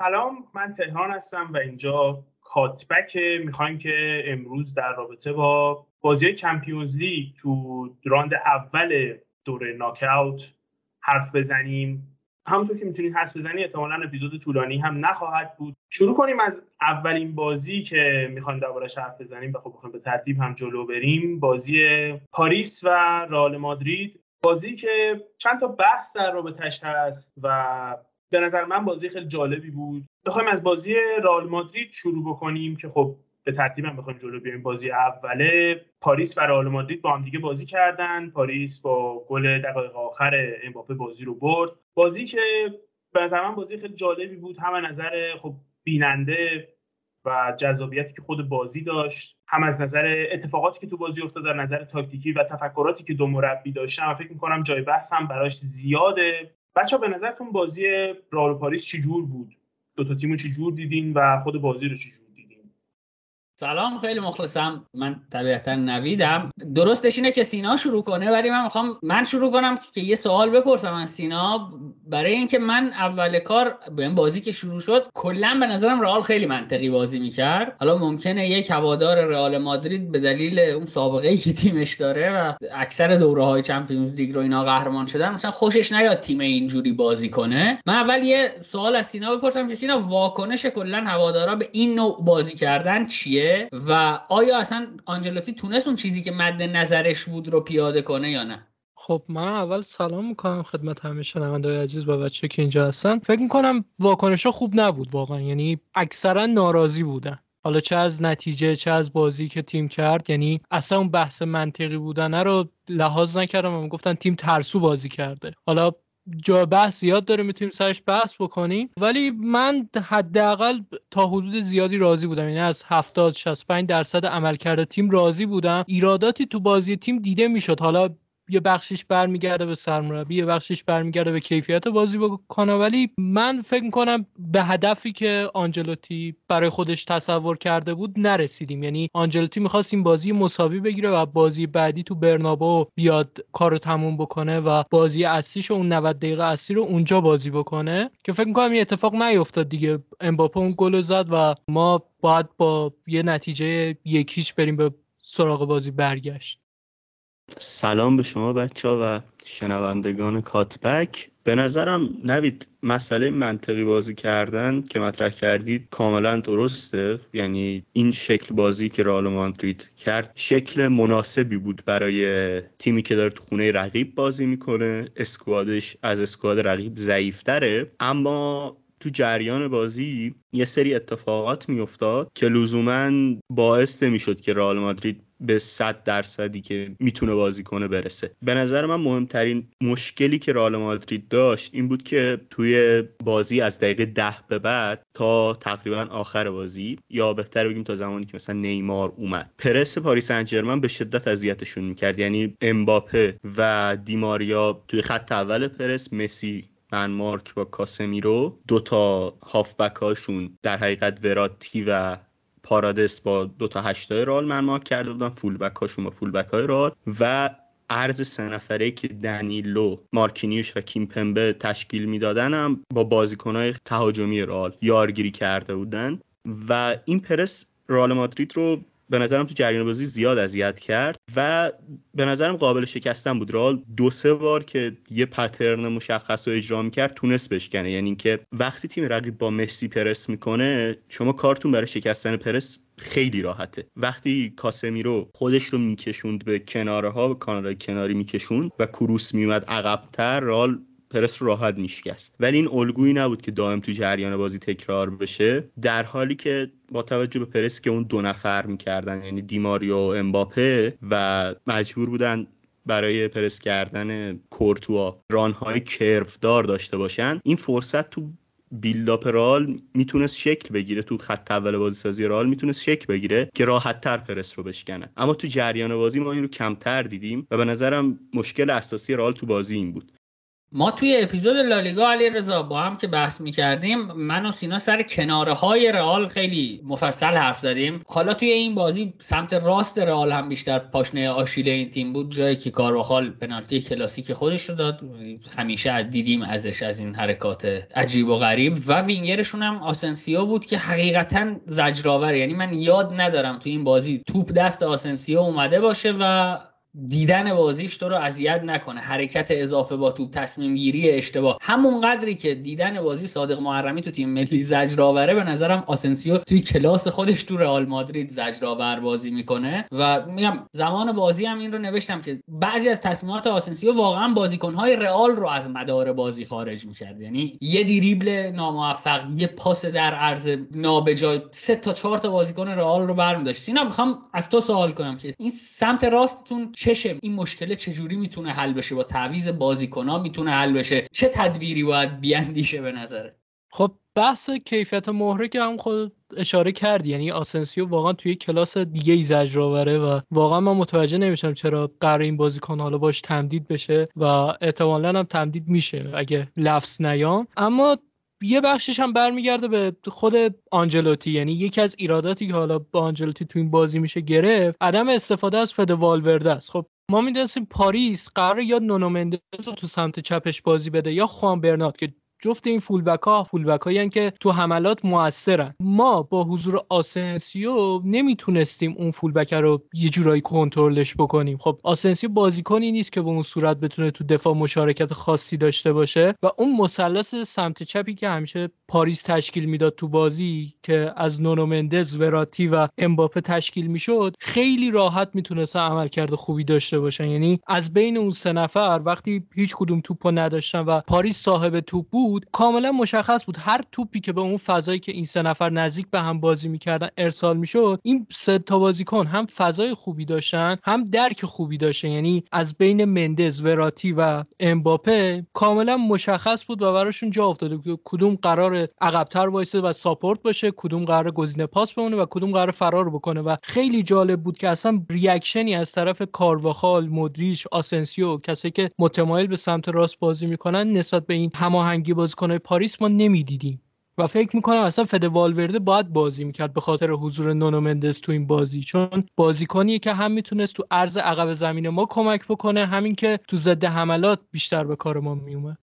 سلام من تهران هستم و اینجا کاتبک می‌خوایم که امروز در رابطه با بازی چمپیونز لیگ تو راند اول دوره ناکاوت حرف بزنیم. همونطور که می‌تونید حس بزنید احتمالا اپیزود طولانی هم نخواهد بود. شروع کنیم از اولین بازی که می‌خوایم دربارش حرف بزنیم و خب بخوایم به ترتیب هم جلو بریم. بازی پاریس و رئال مادرید. بازی که چند تا بحث در رابطش هست و به نظر من بازی خیلی جالبی بود. بخوایم از بازی رئال مادرید شروع بکنیم که خب به ترتیب هم بخوایم جلو بیایم بازی اوله پاریس و رئال مادرید با هم دیگه بازی کردن. پاریس با گل دقایق آخر امباپه بازی رو برد. بازی که به نظر من بازی خیلی جالبی بود. هم نظر خب بیننده و جذابیتی که خود بازی داشت هم از نظر اتفاقاتی که تو بازی افتاد در نظر تاکتیکی و تفکراتی که دو مربی داشتن. و فکر می‌کنم جای بحث هم براش زیاده. بچه به نظرتون بازی رئال پاریس چی جور بود؟ دو تا تیمو چی جور دیدین و خود بازی رو چی جور سلام خیلی مخلصم. من طبیعتا نویدم. درستش اینه که سینا شروع کنه ولی من می‌خوام من شروع کنم که یه سوال بپرسم از سینا. برای اینکه من اول کار به این بازی که شروع شد کلا به نظرم رئال خیلی منطقی بازی می‌کرد. حالا ممکنه یک هوادار رئال مادرید به دلیل اون سابقه ای که تیمش داره و اکثر دوره های Champions League رو اینا قهرمان شدن مثلا خوشش نیاد تیم اینجوری بازی کنه. من اول یه سوال از سینا بپرسم که سینا واکنش کلا هوادارا به این نوع بازی کردن چیه؟ و آیا اصلا آنجلوتی تونست اون چیزی که مد نظرش بود رو پیاده کنه یا نه؟ خب من اول سلام می‌کنم خدمت همه شنوندای عزیز و بچه که اینجا هستن. فکر می‌کنم واکنش خوب نبود واقعا یعنی اکثرا ناراضی بودن. حالا چه از نتیجه چه از بازی که تیم کرد یعنی اصلا اون بحث منطقی بودن رو لحاظ نکردم و گفتن تیم ترسو بازی کرده. حالا جا بحث زیاد داره می‌تونیم سرش بحث بکنیم. ولی من حداقل تا حدود زیادی راضی بودم. یعنی از 70 65 درصد عملکرد تیم راضی بودم. ایراداتی تو بازی تیم دیده می‌شد. حالا یه بخشش برمیگرده به سرمربی یه بخشش برمیگرده به کیفیت بازی بکنه ولی من فکر می‌کنم به هدفی که آنجلوتی برای خودش تصور کرده بود نرسیدیم. یعنی آنجلوتی می‌خواست این بازی مساوی بگیره و بازی بعدی تو برنابو بیاد کارو تموم بکنه و بازی اصلیش اون 90 دقیقه اصلی رو اونجا بازی بکنه. که فکر می‌کنم این اتفاق نیفتاد دیگه. امباپه اون گل زد و ما باید با یه نتیجه یکیچ بریم به سراغ بازی برگشت. سلام به شما بچه ها و شنوندگان کاتبک. به نظرم نوید مسئله منطقی بازی کردن که مطرح کردید کاملا درسته. یعنی این شکل بازی که رئال مادرید کرد شکل مناسبی بود برای تیمی که داره تو خونه رقیب بازی می‌کنه. اسکوادش از اسکواد رقیب ضعیفتره. اما تو جریان بازی یه سری اتفاقات میافتاد که لزوما باعث نمی‌شد که رئال مادرید به صد درصدی که می‌تونه بازی کنه برسه. به نظر من مهمترین مشکلی که رئال مادرید داشت این بود که توی بازی از دقیقه ده به بعد تا تقریبا آخر بازی یا بهتر بگیم تا زمانی که مثلا نیمار اومد. پرس پاریس انجرمن به شدت اذیتشون می‌کرد. یعنی امباپه و دیماریا توی خط اول پرس مسی من مارک با کاسمیرو دو تا هافبک هاشون در حقیقت وراتی و پارادس با دو تا هشتای رال من مارک کرده بودن فول بک هاشون با فول بک های رال و ارز سه نفره که دنیلو مارکینیوش و کیمپمبه تشکیل می‌دادن هم با بازیکنهای تهاجمی رال یارگیری کرده بودن و این پرس رال مادرید رو به نظرم تو جریان بازی زیاد اذیت کرد و به نظرم قابل شکستن بود. رال دو سه بار که یه پترن مشخص رو اجرا می‌کرد تونست بشکنه. یعنی اینکه وقتی تیم رقیب با مسی پرس می‌کنه شما کارتون برای شکستن پرس خیلی راحته. وقتی کاسمیرو خودش رو میکشوند به کناره ها به کانالهای کناری میکشوند و کروس میومد عقبتر رال پرس رو راحت میشکست. ولی این الگویی نبود که دائم تو جریان بازی تکرار بشه. در حالی که با توجه به پرس که اون دو نفر می‌کردن یعنی دیماریو و امباپه و مجبور بودن برای پرس کردن کورتوا رانهای کرودار داشته باشن این فرصت تو بیلداپ رال می‌تونست شکل بگیره. تو خط اول بازی سازی رال می‌تونست شکل بگیره که راحت تر پرس رو بشکنه. اما تو جریان بازی ما این رو کمتر دیدیم و به نظرم مشکل اساسی رال تو بازی این بود. ما توی اپیزود لالیگا علی رضا با هم که بحث می‌کردیم من و سینا سر کناره های رئال خیلی مفصل حرف زدیم. حالا توی این بازی سمت راست رئال هم بیشتر پاشنه آشیله این تیم بود جایی که کارواخال پنالتی کلاسیک خودش رو داد. همیشه دیدیم ازش از این حرکات عجیب و غریب. و وینگرشون هم آسنسیو بود که حقیقتا زجرآور. یعنی من یاد ندارم توی این بازی توپ دست آسنسیو اومده باشه و دیدن بازیش تو رو اذیت نکنه. حرکت اضافه با توپ تصمیم گیری اشتباه. همون قدری که دیدن بازی صادق محرمی تو تیم ملی زجرآوره به نظرم آسنسیو توی کلاس خودش تو رئال مادرید زجرآور بازی می‌کنه. و میگم زمان بازی هم این رو نوشتم که بعضی از تصمیمات آسنسیو واقعا بازیکنهای رئال رو از مدار بازی خارج می‌کرد. یعنی یه دریبل ناموفق یه پاس در عرض نابجا سه تا چهار تا بازیکن رئال رو برمی‌داشت. اینا می‌خوام از تو سوال کنم که این سمت راستتون چشه این مشکل چجوری می‌تونه حل بشه؟ با تعویض بازیکنها می‌تونه حل بشه؟ چه تدبیری باید بیاندیشه به نظره خب بحث کیفیت مهره که هم خود اشاره کردی. یعنی آسنسیو واقعا توی کلاس دیگه ای زجرآوره و واقعا من متوجه نمیشم چرا قرار این بازیکن حالا باش تمدید بشه و احتمالا هم تمدید میشه اگه لفظ نیام. اما یه بخشش هم برمیگرده به خود آنجلوتی یعنی یکی از ایراداتی که حالا با آنجلوتی تو این بازی میشه گرفت عدم استفاده از فد والورده است. خب ما می‌دونستیم پاریس قرار یا نونو مندز رو تو سمت چپش بازی بده یا خوان برنارد که جفت این فولبک ها فولبک هایی که تو حملات موثرن. ما با حضور آسنسیو نمی‌تونستیم اون فولبک رو یه جورایی کنترلش بکنیم. خب آسنسیو بازیکنی نیست که به اون صورت بتونه تو دفاع مشارکت خاصی داشته باشه و اون مثلث سمت چپی که همیشه پاریس تشکیل می‌داد تو بازی که از نونو مندز وراتی و امباپه تشکیل می‌شد خیلی راحت می‌تونست عملکرد خوبی داشته باشن. یعنی از بین اون سه نفر وقتی هیچ کدوم توپو نداشتن و پاریس صاحب توپ بود کاملا مشخص بود. هر توپی که به اون فضایی که این سه نفر نزدیک به هم بازی می‌کردن ارسال می‌شد این سه تا بازیکن هم فضای خوبی داشتن هم درک خوبی داشتن. یعنی از بین مندز وراتی و امباپه کاملا مشخص بود و براشون جا افتاده که کدوم قرار عقبتر وایسه و support باشه کدوم قرار گزینه پاس بمونه و کدوم قرار فرار بکنه. و خیلی جالب بود که اصلا reaction ی از طرف کارواخال مودریچ آسنسیو کسی که متمایل به سمت راست بازی می‌کنن نسبت به این هماهنگی بازیکنهای پاریس ما نمی‌دیدیم. و فکر می‌کنم اصلا فده والورده باید بازی می‌کرد به خاطر حضور نونو مندز تو این بازی. چون بازیکنیه که هم می‌تونست تو عرض عقب زمین ما کمک بکنه هم اینکه تو ضد حملات بیشتر به کار ما میومد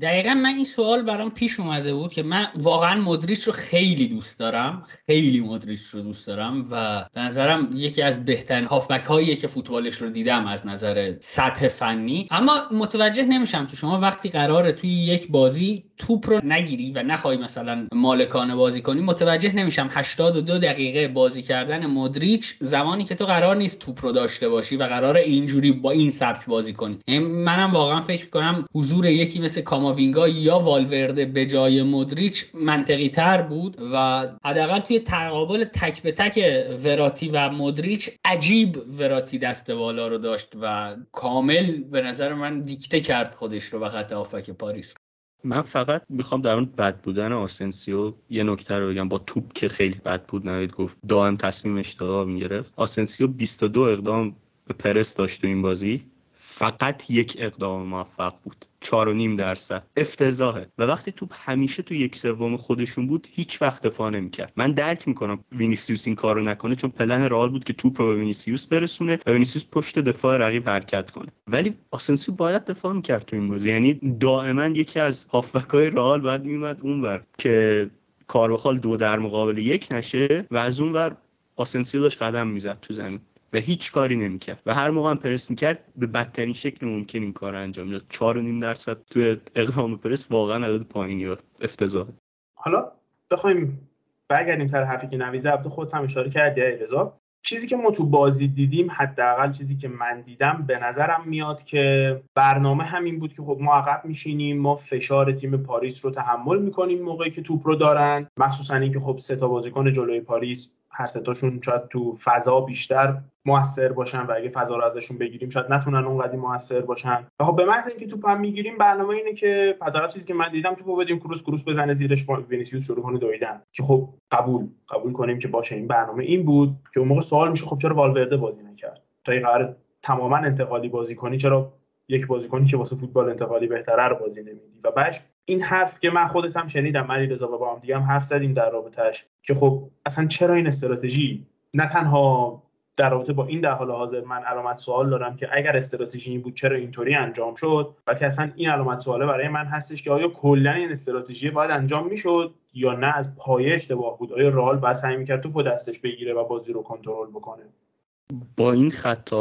دقیقا من این سوال برام پیش اومده بود که من واقعا مدریچ رو خیلی دوست دارم خیلی مدریچ رو دوست دارم و به نظرم یکی از بهترین هافبک هاییه که فوتبالش رو دیدم از نظر سطح فنی. اما متوجه نمیشم که شما وقتی قراره توی یک بازی توپ رو نگیری و نخوای مثلا مالکانه بازی کنی متوجه نمیشم 82 دقیقه بازی کردن مدریچ زمانی که تو قرار نیست توپ رو داشته باشی و قرار اینجوری با این سبک بازی کنی. یعنی منم واقعا فکر کنم حضور یکی مثل کاماوینگا یا والورده به جای مدریچ منطقی تر بود و حداقل توی تقابل تک به تک وراتی و مدریچ عجیب وراتی دست بالا رو داشت و کامل به نظر من دیکته کرد خودش رو به خط هافبک پاریس من فقط می‌خوام در اون بد بودن آسنسیو یه نکته رو بگم. با توپ که خیلی بد بود نوید گفت دائم تصمیم اشتباه می‌گرفت. آسنسیو 22 اقدام به پرس داشت تو این بازی. فقط یک اقدام موفق بود. چهار و نیم درصد. افتضاحه. و وقتی توپ همیشه تو یک سوم خودشون بود هیچ وقت دفاع نمی‌کرد. من درک می‌کنم وینیسیوس این کارو نکنه چون پلن رئال بود که توپ رو به وینیسیوس برسونه و وینیسیوس پشت دفاع رقیب حرکت کنه. ولی آسنسیو باید دفاع می‌کرد تو این بازی. یعنی دائما یکی از هافبکای رئال باید میومد اونور که کارواخال دو در مقابل یک نشه و از اونور آسنسیو داشت قدم می‌زد تو زمین. و هیچ کاری نمی‌کرد. و هر موقع هم پرس می‌کرد به بدترین شکل ممکن این کار انجام می‌داد. چهار و نیم درصد توی اقدام پرس واقعا عدد پایینی و افتضاح حالا بخوایم برگردیم سر حرفی که نوید زد بعد خودت هم اشاره کردی رضا. چیزی که ما تو بازی دیدیم حداقل چیزی که من دیدم به نظرم میاد که برنامه همین بود که خب ما عقب میشینیم ما فشار تیم پاریس رو تحمل می‌کنیم موقعی که توپ رو دارن. مخصوصا اینکه خب سه تا بازیکن جلوی پاریس هر ستاشون شاید تو فضا بیشتر موثر باشن و اگه فضا رو ازشون بگیریم شاید نتونن اونقدر موثر باشن. و خب به محض اینکه توپ هم می‌گیریم برنامه اینه که حداقل چیزی که من دیدم توپو بدیم کروس کروس بزنه زیرش وینیسیوس شروع کنه دویدن. که خب قبول قبول کنیم که باشه این برنامه این بود که اون موقع سوال میشه خب چرا والورده بازی نکرد؟ تا این قرار تماما انتقالی بازی کنی چرا یک بازیکنی که واسه فوتبال انتقالی بهتره رو بازی نمیدی؟ و بعد این حرف که من خودت هم شنیدم علی رضا و با هم دیگه هم حرف زدیم در رابطش که خب اصلا چرا این استراتژی؟ نه تنها در رابطه با این در حال حاضر من علامت سوال دارم که اگر استراتژی این بود چرا اینطوری انجام شد؟ و که اصلا این علامت سواله برای من هستش که آیا کلا این استراتژی باید انجام می‌شد یا نه؟ از پایه اشتباه بود. آیا رئال باید سعی می‌کرد تو دستش بگیره و بازی رو کنترل بکنه؟ با این خط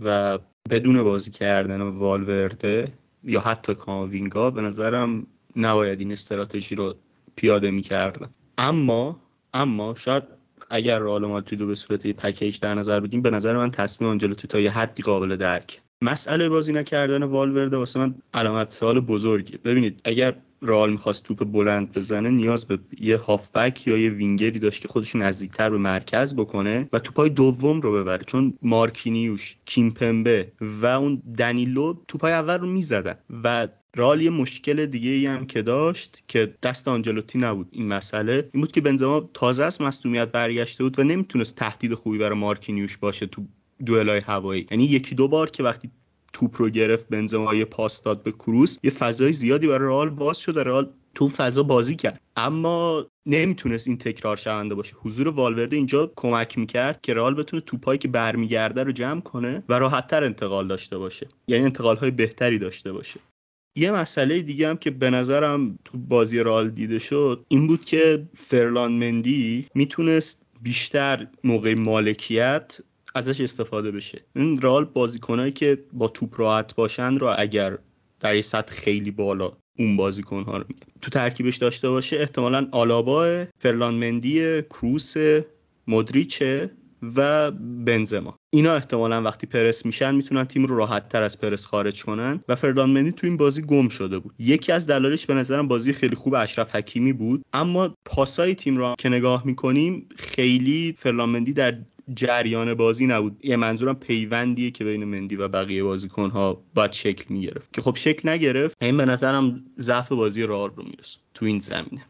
و بدون بازی کردن والورده یا حتی کاماوینگا به نظرم نباید این استراتژی رو پیاده می‌کردن اما اما شاید اگر رئال مادرید رو به صورت پکیج در نظر بگیم به نظر من تصمیم آنجلوتی تا یه حدی قابل درک. مسئله بازی نکردن والورده واسه من علامت سوال بزرگی ببینید اگر رئال می‌خواست توپ بلند بزنه نیاز به یه هافبک یا یه وینگری داشت که خودش نزدیکتر به مرکز بکنه و توپای دوم رو ببره. چون مارکینیوش کیمپمبه و اون دنیلو توپای اول رو می‌زدن و رئال یه مشکل دیگه ای هم که داشت که دست آنجلوتی نبود این مسئله این بود که بنزما تازه از مصونیت برگشته بود و نمی‌تونست تهدید خوبی برای مارکینیوش باشه تو دوئلای هوایی. یعنی یکی دو بار که وقتی توپ رو گرفت بنزما یه پاس داد به کروس. یه فضای زیادی برای رئال باز شد و رئال تو فضا بازی کرد. اما نمی‌تونست این تکرار شونده باشه. حضور والورده اینجا کمک می‌کرد که رئال بتونه توپایی که برمیگرده رو جمع کنه و راحتتر انتقال داشته باشه. یعنی انتقال های بهتری داشته باشه. یه مسئله دیگه هم که به نظرم تو بازی رال دیده شد این بود که فرلان مندی می‌تونست بیشتر موقع مالکیت ازش استفاده بشه. این رال بازیکنهایی که با توپ راحت باشن رو اگر در یه سطح خیلی بالا اون بازیکن ها رو میگه تو ترکیبش داشته باشه احتمالا آلابا فرلان مندی کروس مدریچه و بنزما. اینا احتمالا وقتی پرس میشن می‌تونن تیم رو راحت تر از پرس خارج کنن و فردان مندی تو این بازی گم شده بود. یکی از دلایلش به نظرم بازی خیلی خوب اشرف حکیمی بود اما پاسای تیم رو که نگاه می‌کنیم خیلی فرلان در جریان بازی نبود. یه منظورم پیوندیه که بین مندی و بقیه بازیکنها باید شکل می‌گرفت. که خب شکل نگرفت این به نظرم ضعف بازی رئال رو می‌رسه تو این زمینه.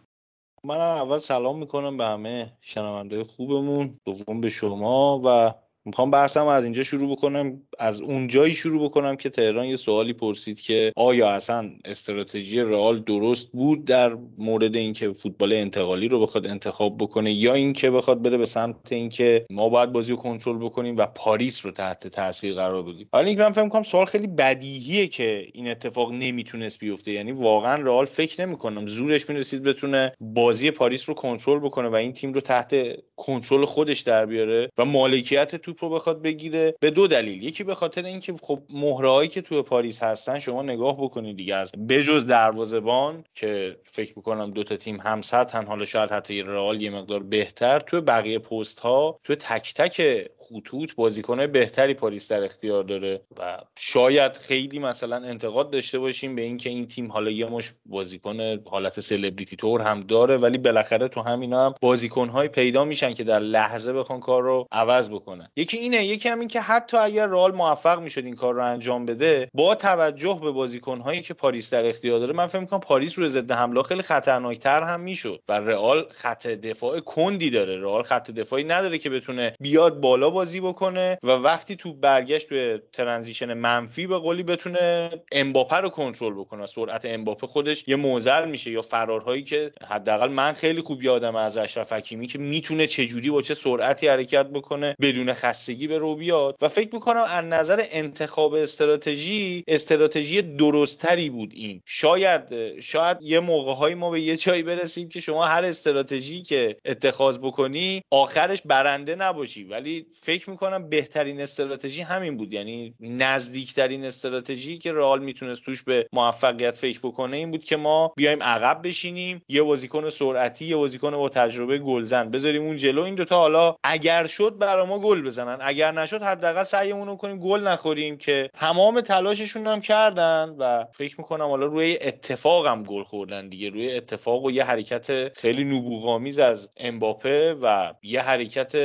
من اول سلام می‌کنم به همه شنونده خوبمون. دوم به شما و می‌خوام بحثم از اینجا شروع بکنم. از اونجایی شروع بکنم که تهران یه سوالی پرسید که آیا اصلا استراتژی رئال درست بود در مورد اینکه فوتبال انتقالی رو بخواد انتخاب بکنه یا اینکه بخواد بره به سمت اینکه ما باید بازی رو کنترل بکنیم و پاریس رو تحت تاثیر قرار بدیم؟ حالا اینکه من فکر کنم سوال خیلی بدیهیه که این اتفاق نمی‌تونست بیفته. یعنی واقعا رئال فکر نمی‌کنم زورش می‌رسید بتونه بازی پاریس رو کنترل بکنه و این تیم رو تحت کنترل خودش در بیاره و مالکیت توپ رو بخواد بگیره به دو دلیل. یکی به خاطر اینکه خب مهره‌هایی که توی پاریس هستن شما نگاه بکنید دیگه از بجز دروازه‌بان که فکر می‌کنم دو تا تیم هم سطحن حالا شاید حتی رئال یه مقدار بهتر توی بقیه پست ها توی تک تک خطوط بازیکنای بهتری پاریس در اختیار داره و شاید خیلی مثلا انتقاد داشته باشیم به اینکه این تیم حالا یه مشت بازیکن حالت سلبریتی طور هم داره ولی بالاخره تو همینا هم بازیکنهای پیدا میشن که در لحظه بخوان کار رو عوض بکنن. یکی اینه یکی هم این که حتی اگر رئال موفق می‌شد این کار رو انجام بده با توجه به بازیکنهایی که پاریس در اختیار داره من فکر می‌کنم پاریس رو ضد حمله خیلی خطرناکتر هم می‌شد و رئال خط دفاع کندی داره. رئال خط دفاعی نداره که بتونه بیاد بالا بازی بکنه و وقتی تو برگشت توی ترانزیشن منفی به قولی بتونه امباپه رو کنترل بکنه. سرعت امباپه خودش یه موزل میشه یا فرارهایی که حداقل من خیلی خوب یادم از اشرف حکیمی که می‌تونه چجوری با چه سرعتی حرکت بکنه بدون خستگی به رو بیاد. و فکر می‌کنم از نظر انتخاب استراتژی استراتژی درستری بود این. شاید شاید یه موقع ما به یه جایی برسیم که شما هر استراتژی که اتخاذ بکنی آخرش برنده نباشی. ولی فکر می‌کنم بهترین استراتژی همین بود. یعنی نزدیکترین استراتژی که رئال می‌تونست توش به موفقیت فکر بکنه این بود که ما بیایم عقب بشینیم یه بازیکن سرعتی یه بازیکن با تجربه گلزن بذاریم اون جلو. این دوتا حالا اگر شد برا ما گل بزنن. اگر نشد حداقل سعیمون رو کنیم گل نخوریم که تمام تلاششون هم کردن و فکر می‌کنم حالا روی اتفاقم گل خوردن دیگه. روی اتفاق و یه حرکت خیلی نبوغامیز از امباپه و یه حرکت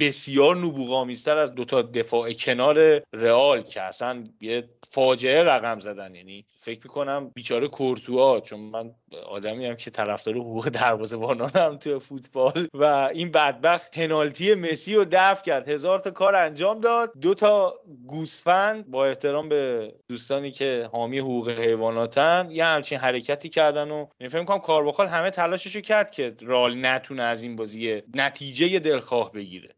بسیار نبوغ قلقلق‌آمیزتر از دوتا دفاع کنار رئال که اصلا یه فاجعه رقم زدن. یعنی فکر می‌کنم بیچاره کورتوا چون من آدمی هم که طرفدار حقوق دروازه‌بانانم توی فوتبال. و این بدبخت پنالتی مسی رو دفع کرد. هزار تا کار انجام داد. دو تا گوسفند با احترام به دوستانی که حامی حقوق حیواناتن یه همچین حرکتی کردن و یعنی فکر کنم کارواخال همه تلاششو کرد که رال نتونه از این بازی نتیجه دلخواه بگیره.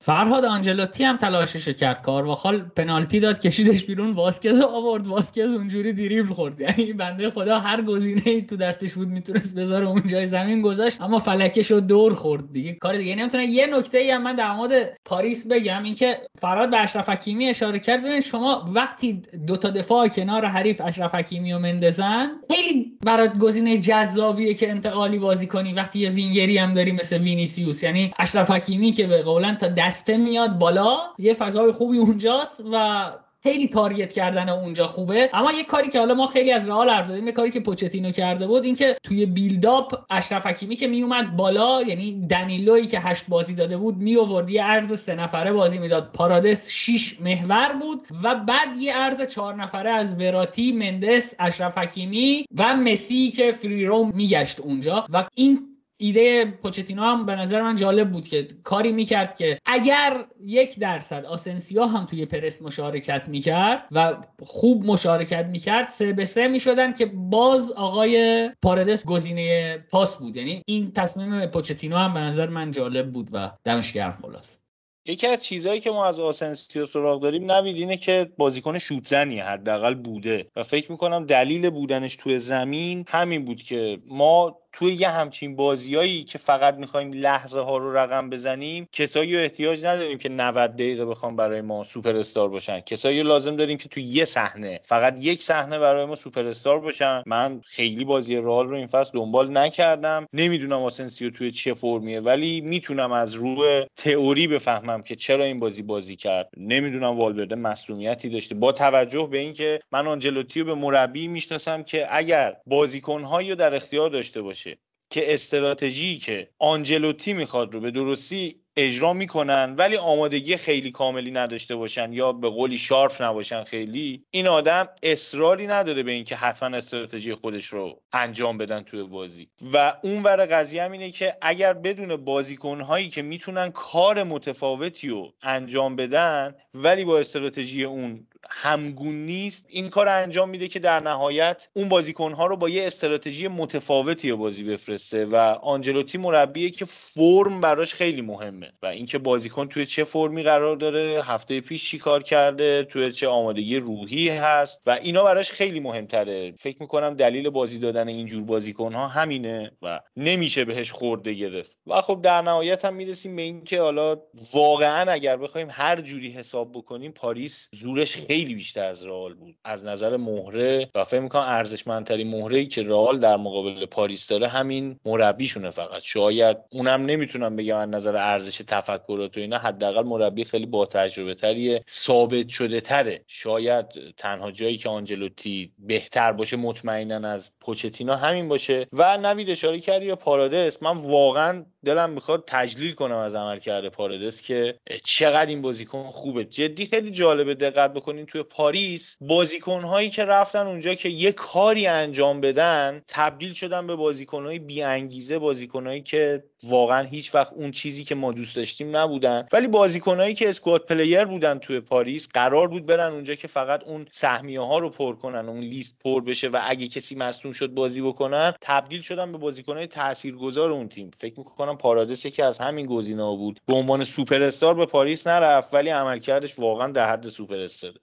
فرهاد آنجلوتی هم تلاشش کرد کارواخال پنالتی داد کشیدش بیرون واسکز آورد واسکز اونجوری دریبل خورد. یعنی بنده خدا هر گزینه ای تو دستش بود می‌تونست بذاره اونجای زمین گذاشت اما فلکش رو دور خورد دیگه. کار دیگه نمی‌تونه. یه نکته ای هم من در مورد پاریس بگم اینکه فرهاد به اشرف حکیمی اشاره کرد. ببین شما وقتی دو تا دفاع کناری حریف اشرف حکیمی و مندزن خیلی برات گزینه جذابیه که انتقالی بازی کنی. وقتی یه وینگری هم داری مثل وینیسیوس. یعنی اشرف حکیمی که به قول تا دسته میاد بالا یه فضای خوبی اونجاست و خیلی تارگت کردن اونجا خوبه. اما یه کاری که حالا ما خیلی از رئال عرض یه کاری که پوچتینو کرده بود اینکه توی بیلداپ اشرف حکیمی که میومد بالا یعنی دنیلوی که هشت بازی داده بود می آورد یه عرض سه نفره بازی می‌داد. پارادس 6 محور بود و بعد یه عرض چهار نفره از وراتی مندس اشرف حکیمی و مسی که فری روم میگشت اونجا. و این ایده پوچتینو هم به نظر من جالب بود که کاری می‌کرد که اگر یک درصد آسنسیا هم توی پرس مشارکت می‌کرد و خوب مشارکت می‌کرد سه به سه می‌شدن که باز آقای پاردس گزینه پاس بود. یعنی این تصمیم پوچتینو هم به نظر من جالب بود و دمش گرم خلاص. یکی از چیزهایی که ما از آسنسیو سراغ داریم نوید اینه که بازیکن شوتزنی حداقل بوده و فکر می‌کنم دلیل بودنش توی زمین همین بود که ما توی یه همچین بازیایی که فقط می‌خوایم لحظه ها رو رقم بزنیم کسایی رو احتیاج نداریم که 90 دقیقه بخوان برای ما سوپر استار باشن. کسایی رو لازم داریم که توی یه صحنه فقط یک صحنه برای ما سوپر استار باشن. من خیلی بازی رئال رو این فصل دنبال نکردم. نمی‌دونم آسنسیو توی چه فرمیه ولی می‌تونم از روی تئوری بفهمم که چرا این بازی بازی کرد. نمی‌دونم والورده مسئولیتی داشته. با توجه به اینکه من آنجلوتی رو به مربی می‌شناسم که اگر بازیکنهایی رو در اختیار داشته باشه که استراتژی که آنجلوتی می‌خواد رو به درستی اجرا می‌کنن ولی آمادگی خیلی کاملی نداشته باشن یا به قولی شارف نباشن خیلی این آدم اصراری نداره به اینکه حتما استراتژی خودش رو انجام بدن توی بازی. و اون ور قضیه هم اینه که اگر بدون بازیکنهایی که می‌تونن کار متفاوتی رو انجام بدن ولی با استراتژی اون همگون نیست این کار انجام میده که در نهایت اون بازیکنها رو با یه استراتژی متفاوتی بازی بفرسته و آنجلوتی مربیه که فرم براش خیلی مهمه و اینکه بازیکن توی چه فرمی قرار داره هفته پیش چی کار کرده توی چه آمادگی روحی هست و اینا براش خیلی مهمتره. فکر می‌کنم دلیل بازی دادن اینجور بازیکن ها همینه و نمیشه بهش خورده گرفت. و خب در نهایت هم می‌رسیم به اینکه حالا واقعا اگر بخوایم هر جوری حساب بکنیم پاریس زورش خیلی بیشتر از رئال بود. از نظر مهره و فکر می‌کنم ارزشمندترین مهره ای که رئال در مقابل پاریس داره همین مربیشونه فقط. شاید اونم نمی‌تونم بگم از نظر ارزش تفکرات و اینا حداقل مربی خیلی با تجربه تریه ثابت شده تره شاید تنها جایی که آنجلوتی بهتر باشه مطمئنا از پوچتینو همین باشه. و نوید اشاره کردی به پارادس. من واقعا دلم می‌خواد تجلیل کنم از عملکرد پارادس که چقدر این بازیکن خوبه. جدی خیلی جالبه دقت بکنین توی پاریس بازیکنهایی که رفتن اونجا که یه کاری انجام بدن تبدیل شدن به بازیکنهای بی انگیزه بازیکنهایی که واقعا هیچ وقت اون چیزی که ما دوست داشتیم نبودن. ولی بازیکنهایی که squad player بودن توی پاریس قرار بود برن اونجا که فقط اون سهمیه ها رو پر کنن اون لیست پر بشه و اگه کسی مصدوم شد بازی بکنن تبدیل شدن به بازیکنهای تاثیرگذار اون تیم. فکر می‌کنم پارادس یکی از همین گزینه‌ها بود. به عنوان سوپر استار به پاریس نرفت ولی عملکردش واقعا در حد سوپر استاره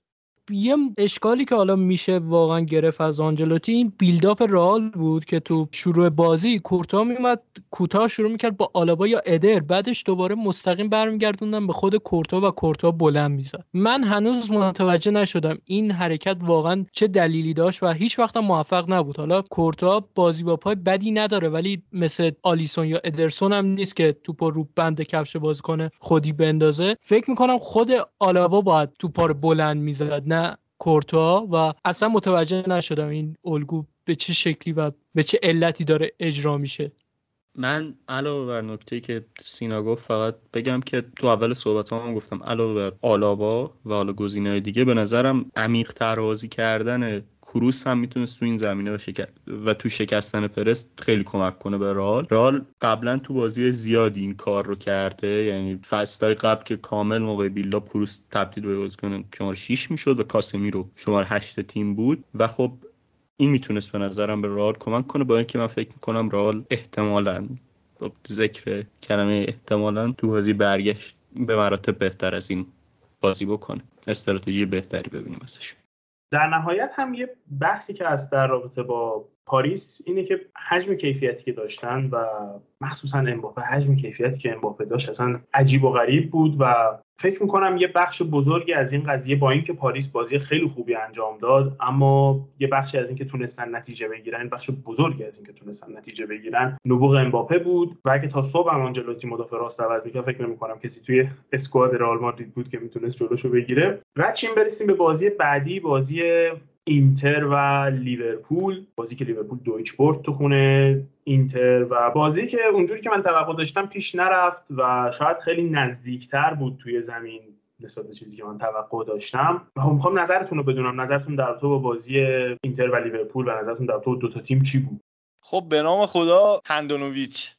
یه اشکالی که حالا میشه واقعا گرفت از آنجلوتی این build-up رئال بود که تو شروع بازی کورتوا میومد کوتاه شروع می‌کرد با آلابا یا ادر بعدش دوباره مستقیم برمیگردوندن به خود کورتوا و کورتوا بلند می‌زد. من هنوز متوجه نشدم این حرکت واقعا چه دلیلی داشت و هیچ وقت موفق نبود. حالا کورتوا بازی با پای بدی نداره ولی مثل آلیسون یا ادرسون هم نیست که توپ رو بند کفش بازیکن خودی بندازه. فکر می‌کنم خود آلابا باید توپ رو بلند می‌زد نه کورتا و اصلا متوجه نشدم این الگو به چه شکلی و به چه علتی داره اجرا میشه. من علاوه بر نکته که سینا گفت فقط بگم که تو اول صحبت هم گفتم علاوه بر آلابا و حالا گزینه‌های دیگه به نظرم عمیق بازی کردن کروس هم می‌تونست تو این زمینه و, و تو شکستن پرست خیلی کمک کنه به رال رال قبلا تو بازی زیادی این کار رو کرده. یعنی فصلهای قبل که کامل موقع بیلا کروس تبدیل به بازیکن شماره 6 می‌شد و کاسمی رو شماره 8 تیم بود و خب این می‌تونست به نظرم به رال کمک کنه. با اینکه من فکر می‌کنم رال احتمالا ذکر کلمه احتمالا تو بازی برگشت به مراتب بهتر از این بازی بکنه. استراتژی بهتری ببینیم ازش. در نهایت هم یه بحثی که از در رابطه با پاریس اینه که حجم کیفیتی که داشتن و مخصوصا امباپه حجم کیفیتی که امباپه داشت اصلا عجیب و غریب بود و فکر می‌کنم یه بخش بزرگی از این قضیه با اینکه پاریس بازی خیلی خوبی انجام داد اما یه بخشی از اینکه تونستن نتیجه بگیرن بخش بزرگی از اینکه تونستن نتیجه بگیرن نبوغ امباپه بود و اگه تا صبح هم آنجلوتی مدافع راست عوض می‌کرد فکر نمی‌کنم کسی توی اسکواد رئال مادرید بود که می‌تونست جلوشو بگیره. رچین برسیم به بازی بعدی بازی اینتر و لیورپول. بازی که لیورپول دویچ برد تو خونه اینتر و بازی که اونجوری که من توقع داشتم پیش نرفت و شاید خیلی نزدیکتر بود توی زمین نسبت به چیزی که من توقع داشتم. و خب می‌خوام نظرتون رو بدونم. نظرتون در تو با بازی اینتر و لیورپول و نظرتون در تو دو تا تیم چی بود؟ خب به نام خدا هندونوویچ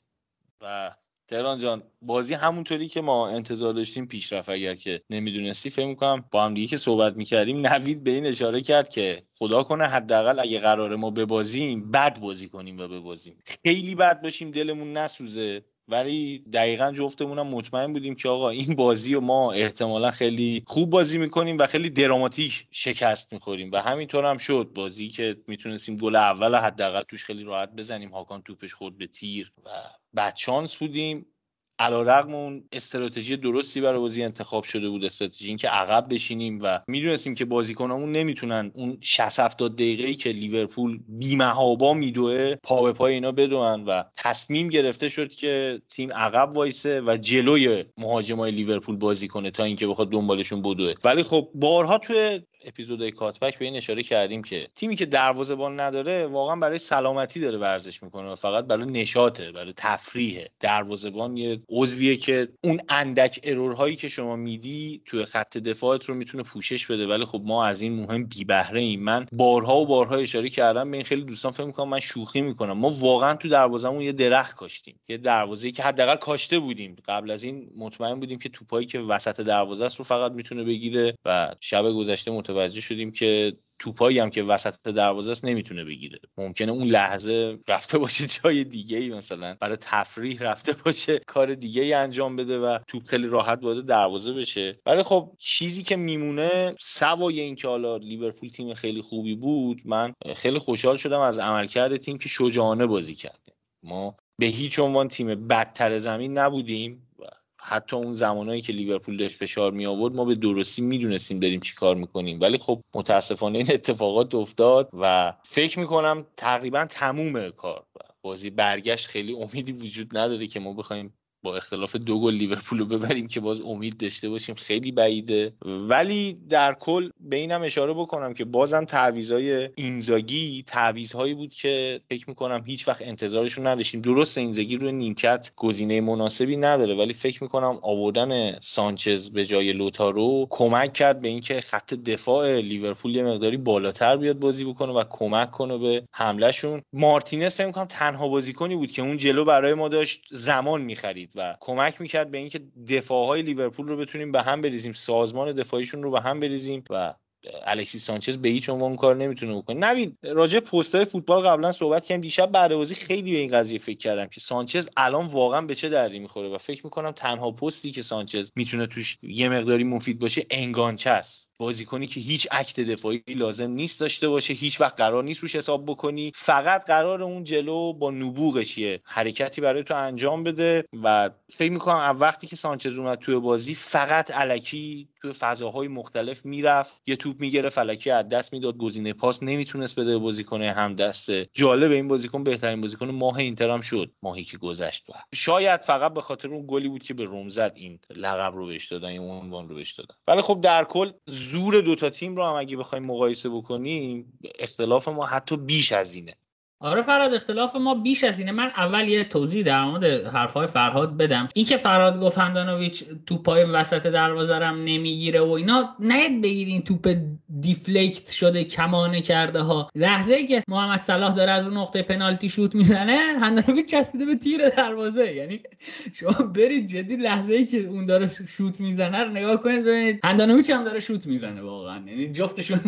و تهران جان بازی همونطوری که ما انتظار داشتیم پیشرفت اگر که نمی‌دونستی فکر می‌کنم با هم دیگه که صحبت می‌کردیم نوید به این اشاره کرد که خدا کنه حداقل اگه قرار ما ببازیم بد بازی کنیم و ببازیم. خیلی بد باشیم دلمون نسوزه. ولی دقیقا جفتمونم مطمئن بودیم که آقا این بازی و ما احتمالا خیلی خوب بازی می‌کنیم و خیلی دراماتیک شکست می‌خوریم و همینطور هم شد. بازی که می‌تونستیم گل اول حداقل توش خیلی راحت بزنیم. هاکان توپش خورد به تیر و بد شانس بودیم. علیرغم اون استراتژی درستی برای بازی انتخاب شده بود استراتژی اینکه عقب بشینیم و می‌دونستیم که بازیکنامون نمی‌تونن اون 60 70 دقیقه‌ای که لیورپول بی‌محابا میدوه پا به پای اینا بدوئن و تصمیم گرفته شد که تیم عقب وایسه و جلوی مهاجمای لیورپول بازی کنه تا اینکه بخواد دنبالشون بدوه. ولی خب بارها توی اپیزودهای Cutback به این اشاره کردیم که تیمی که دروازه‌بان نداره واقعا برای سلامتی داره ورزش می‌کنه و فقط برای نشاطه برای تفریحه. دروازه‌بان یه عضویه که اون اندک error هایی که شما میدی توی خط دفاعت رو می‌تونه پوشش بده. ولی خب ما از این مهم بی بهره ایم. من بارها و بارها اشاره کردم به این خیلی دوستان فکر می‌کنم من شوخی می‌کنم. ما واقعا تو دروازه‌مون یه درخت کاشتیم. یه دروازه‌ای که حداقل کاشته بودیم. قبل از این مطمئن بودیم که توپایی که وسط دروازه است رو فقط می‌تونه بگیره و شب گذشته متوجه شدیم که توپایی هم که وسط دروازه است نمی‌تونه بگیره. ممکنه اون لحظه رفته باشه جای دیگه ای مثلا. برای تفریح رفته باشه کار دیگه ای انجام بده و توپ خیلی راحت وارد دروازه بشه. ولی خب چیزی که میمونه سوای اینکه حالا لیورپول تیم خیلی خوبی بود من خیلی خوشحال شدم از عملکرد تیم که شجاعانه بازی کرده. ما به هیچ عنوان تیم بدتر زمین نبودیم. حتی اون زمانهایی که لیورپول داشت فشار می آورد ما به درستی می‌دونستیم بریم چی کار می‌کنیم. ولی خب متاسفانه این اتفاقات افتاد و فکر می‌کنم تقریبا تموم کار. بازی برگشت خیلی امیدی وجود نداره که ما بخوایم با اختلاف دو گل لیورپول رو ببریم که باز امید داشته باشیم. خیلی بعیده. ولی در کل به اینم اشاره بکنم که بازم تعویضای اینزاگی تعویضهایی بود که فکر می‌کنم هیچ وقت انتظارشون نداشتیم. درست اینزاگی روی نیمکت گزینه مناسبی نداره ولی فکر می‌کنم آوردن سانچز به جای لوتارو کمک کرد به اینکه خط دفاع لیورپول یه مقداری بالاتر بیاد بازی بکنه و کمک کنه به حملهشون. مارتینز فکر می‌کنم تنها بازیکنی بود که اون جلو برای ما داشت زمان می‌خرید. و کمک می‌کرد به اینکه دفاعهای لیورپول رو بتونیم به هم بریزیم سازمان دفاعیشون رو به هم بریزیم و الکسی سانچز به هیچ عنوان کار نمی‌تونه بکنه. نبین راجع پستای فوتبال قبلا صحبت کردیم. دیشب بعد بازی خیلی به این قضیه فکر کردم که سانچز الان واقعا به چه دردی می‌خوره و فکر می‌کنم تنها پستی که سانچز می‌تونه توش یه مقداری مفید باشه انگانچه است. بازیکنی که هیچ عکت دفاعی لازم نیست داشته باشه هیچ وقت قرار نیست روش حساب بکنی. فقط قرار اون جلو با نبوغش یه حرکتی برای تو انجام بده و فکر می‌کنم وقتی که سانچز اومد توی بازی فقط علکی توی فضاهای مختلف می‌رفت. یه توپ می‌گرفت فلکی از دست می‌داد گزینه پاس نمی‌تونست بده بازیکن هم دسته جالب این بازیکن بهترین بازیکن ماه اینتر هم شد ماهی که گذشت و. شاید فقط به خاطر اون گلی بود که به روم زد این لقب رو بهش دادن این عنوان رو بهش دادن ولی خب در کل زور دوتا تیم رو هم اگه بخوایم مقایسه بکنیم اختلاف ما حتی بیش از اینه. آره فراد اختلاف ما بیش از اینه. من اول یه توضیح در مورد حرفهای فرهاد بدم. این که فراد گفت هندانویچ پای وسط دروازه نمی‌گیره و اینا نید بگید این توپ دیفلکت شده کمانه کرده ها لحظه ای که محمد صلاح داره از اون نقطه پنالتی شوت می‌زنه هندانویچ چسبیده به تیر دروازه. یعنی شما برید جدی لحظه ای که اون داره شوت می‌زنه رو نگاه کنید ببینید هندانویچ هم داره شوت می‌زنه واقعا. یعنی جفتشون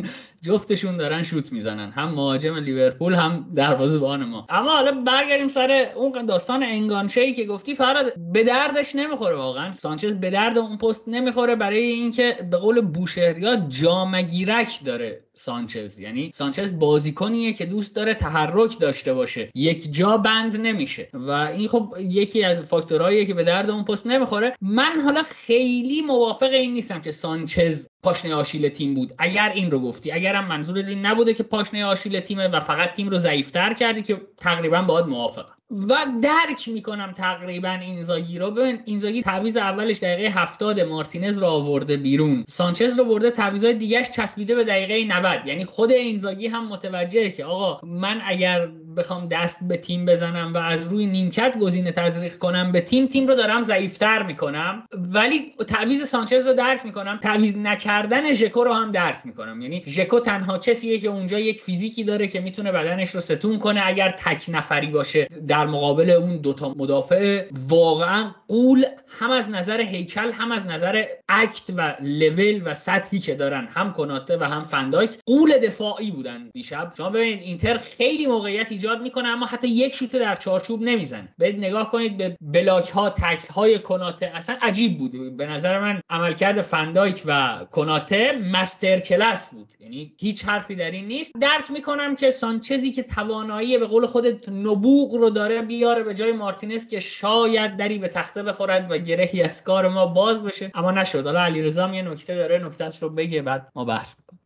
جفتشون دارن شوت می‌زنن. هم مهاجم لیورپول هم دروازه‌بان ما. اما حالا برگردیم سر اون داستان انگانشه که گفتی فراد به دردش نمی‌خوره واقعا. سانچز به درد اون پست نمی‌خوره برای اینکه به قول بوشهریا جامگیرک داره سانچز. یعنی سانچز بازیکنیه که دوست داره تحرک داشته باشه. یک جا بند نمیشه. و این خب یکی از فاکتورهاییه که به درد اون پست نمی‌خوره. من حالا خیلی موافق این نیستم که سانچز پاشنه آشیل تیم بود. اگر این رو گفتی. اگرم منظور این نبوده که پاشنه آشیل تیمه و فقط تیم رو ضعیفتر کردی که تقریبا باید موافقم. و درک می‌کنم تقریبا اینزاگی رو. ببین اینزاگی تعویض اولش دقیقه 70 مارتینز رو آورده بیرون. سانچز رو برده تعویضای دیگهش چسبیده به دقیقه 90 یعنی خود اینزاگی هم متوجهه که آقا من اگر بخوام دست به تیم بزنم و از روی نیمکت گزینه تزریق کنم به تیم تیم رو دارم ضعیفتر می‌کنم. ولی تعویض سانچز رو درک می‌کنم. تعویض نکردن ژکو رو هم درک می‌کنم. یعنی ژکو تنها کسیه که اونجا یک فیزیکی داره که می‌تونه بدنش رو ستون کنه. اگر تک نفری باشه در مقابل اون دوتا مدافع واقعا غول هم از نظر هیکل هم از نظر act و level و سطحی که دارن هم کناته و هم فندایک غول دفاعی بودن دیشب. شما ببینید اینتر خیلی موقعیت ایجاد می‌کنه اما حتی یک شوت در چارچوب نمی‌زنه. برید نگاه کنید به block ها تکل های کناته. اصلا عجیب بود. به نظر من عملکرد فندایک و کناته masterclass بود. یعنی هیچ حرفی در این نیست. درک می‌کنم که سانچزی که توانایی به قول خودت نبوغ رو داره بیاره به جای مارتینز که شاید دری به تخته بخورد و گرهی از کار ما باز بشه. اما نشد. حالا علیرضا یه نکته داره. نکتهش رو بگه بعد ما بحث می‌کنیم.